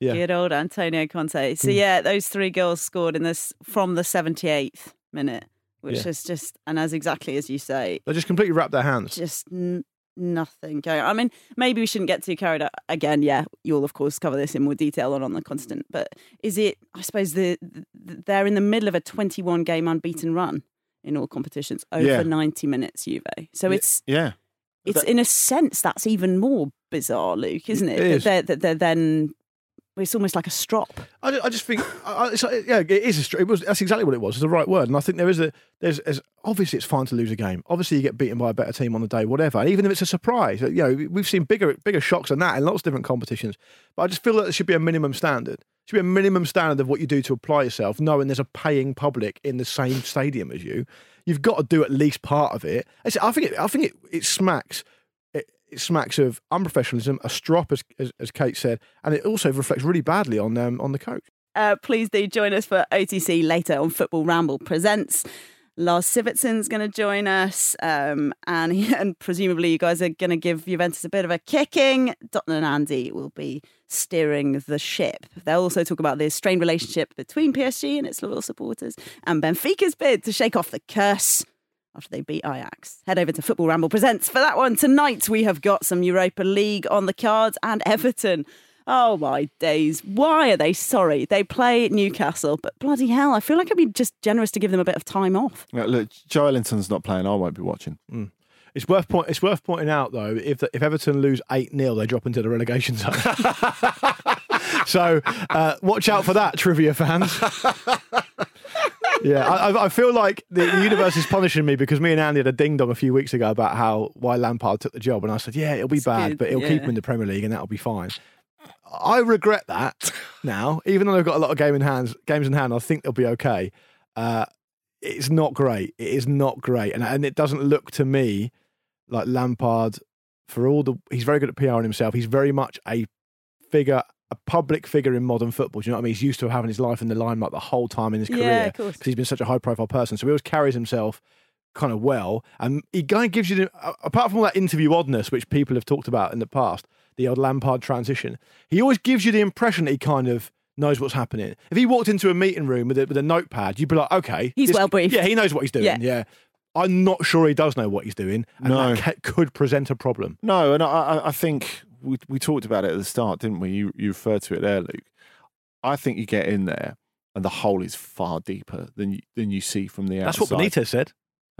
yeah. Good old Antonio Conte. So Mm. yeah, those three goals scored in this from the 78th minute, which Yeah. is just and as exactly as you say, They just completely wrapped their hands. just n- nothing going. I mean, maybe we shouldn't get too carried out. Again, yeah, you'll of course cover this in more detail on on the constant. But is it? I suppose the, the they're in the middle of a 21 game unbeaten run in all competitions over Yeah. 90 minutes, Juve. So it's Yeah. it's That- in a sense that's even more bizarre, Luke, isn't it? It That is. They're, that they're then it's almost like a strop. I, I just think, I, it's like, yeah, it is. A, str- it was that's exactly what it was. It's the right word, and I think there is a there's, there's obviously it's fine to lose a game. Obviously, you get beaten by a better team on the day, whatever. And even if it's a surprise, you know, we've seen bigger bigger shocks than that in lots of different competitions. But I just feel that there should be a minimum standard. There should be a minimum standard of what you do to apply yourself, knowing there's a paying public in the same stadium as you. You've got to do at least part of it. I think it, I think it, it smacks smacks of unprofessionalism, a strop, as, as as Kate said, and it also reflects really badly on um, on the coach. Uh, please do join us for OTC later on Football Ramble Presents. Lars Sivertsen's going to join us, um, and he, [LAUGHS] and presumably you guys are going to give Juventus a bit of a kicking. Dotton and Andy will be steering the ship. They'll also talk about the strained relationship between PSG and its loyal supporters, and Benfica's bid to shake off the curse after they beat Ajax. Head over to Football Ramble Presents for that one. Tonight we have got some Europa League on the cards and Everton. Oh my days. Why are they sorry? They play Newcastle, but bloody hell, I feel like I'd be just generous to give them a bit of time off. Yeah, look, Joelinton's not playing. I won't be watching. Mm. It's worth point. It's worth pointing out though, if if Everton lose eight 0 they drop into the relegation zone. [LAUGHS] [LAUGHS] so uh, watch out for that, trivia fans. yeah, I, I- feel like the, universe is punishing me because me and Andy had a ding dong a few weeks ago about how why Lampard took the job, and I said, yeah, it'll be It's bad, good, but it'll keep him in the Premier League, and that'll be fine. I regret that now, even though they've got a lot of game in hands, games in hand. I think they'll be okay. Uh, it's not great. It is not great, and and it doesn't look to me like Lampard for all the. He's very good at PR himself. He's very much a figure, a public figure in modern football. Do you know what I mean? He's used to having his life in the limelight the whole time in his career of course. because he's been such a high profile person. So he always carries himself kind of well, and he kind of gives you the. Apart from all that interview oddness, which people have talked about in the past, the old Lampard transition, he always gives you the impression that he kind of knows what's happening. If he walked into a meeting room with a, with a notepad, you'd be like, okay, He's this- well briefed. Yeah, he knows what he's doing. Yeah. Yeah. I'm not sure he does know what he's doing, and No. that could present a problem. No, and I, I- I think we we talked about it at the start, didn't we? You you referred to it there, Luke. I think you get in there, and the hole is far deeper than you, than you see from the outside. That's what. Benitez said.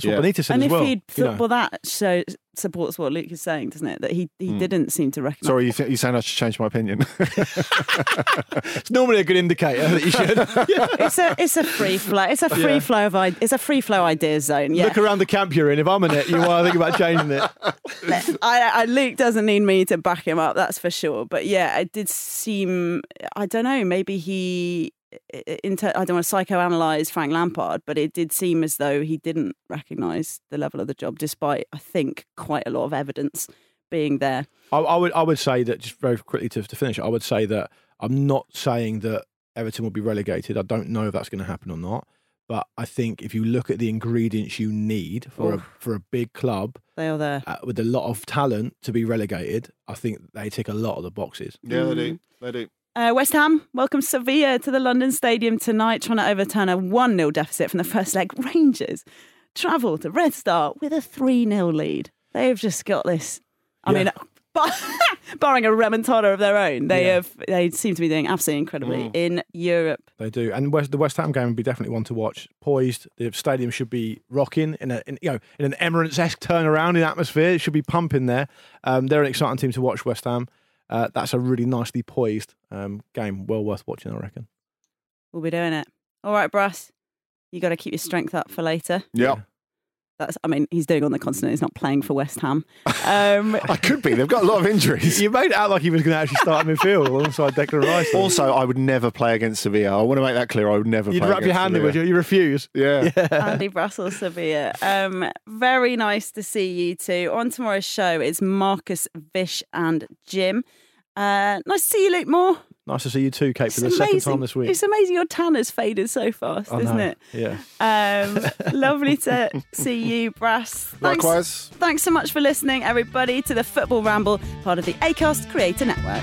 That's what Benitez said and as if he'd you know. football that show supports what Luke is saying, doesn't it? That he he Hmm. didn't seem to recognise. Sorry, you think you're saying I should change my opinion? [LAUGHS] it's normally a good indicator that you should. [LAUGHS] it's a it's a free flow. It's a free Yeah. flow of i- it's a free flow idea zone. Yeah, Look around the camp you're in. If I'm in it, you are thinking about changing it. I, I, Luke doesn't need me to back him up, that's for sure. But yeah, it did seem, I don't know, maybe he, into, I don't want to psychoanalyze Frank Lampard, but it did seem as though he didn't recognise the level of the job, despite, I think, quite a lot of evidence being there. I, I would I would say that just very quickly to, to finish. I would say that I'm not saying that Everton will be relegated. I don't know if that's going to happen or not. But I think if you look at the ingredients you need for a, for a big club They are there. uh, with a lot of talent to be relegated, I think they tick a lot of the boxes. yeah, they do. They do. Uh, West Ham welcome Sevilla to the London Stadium tonight, trying to overturn a 1 0 deficit from the first leg. [LAUGHS] Rangers travel to Red Star with a 3 0 lead. They've just got this. I Yeah. mean, [LAUGHS] bar- [LAUGHS] barring a remontada of their own, they Yeah. have they seem to be doing absolutely incredibly Mm. in Europe. They do, and West, the West Ham game would be definitely one to watch. Poised, the stadium should be rocking in a in, you know in an Emirates esque turnaround in atmosphere. It should be pumping there. Um, they're an exciting team to watch. West Ham. Uh, that's a really nicely poised um, game. Well worth watching, I reckon. We'll be doing it. All right, Brass, you got to keep your strength up for later. Yeah. That's, I mean, he's doing on the continent. He's not playing for West Ham. Um, [LAUGHS] I could be. They've got a lot of injuries. You made it out like he was going to actually start in midfield alongside Declan Rice. Also, I would never play against Sevilla. I want to make that clear. I would never You'd play wrap your against hand in, would you? You refuse. Yeah. Andy Brussels, Sevilla. Um, very nice to see you two. On tomorrow's show is Marcus, Vish, and Jim. Uh, nice to see you, Luke Moore. Nice to see you too, Kate, for the It's second amazing. time this week. It's amazing your tan has faded so fast, I isn't know. it? Yeah. Um, [LAUGHS] lovely to see you, Brass. Thanks, Likewise. Thanks so much for listening, everybody, to the Football Ramble, part of the ACAST Creator Network.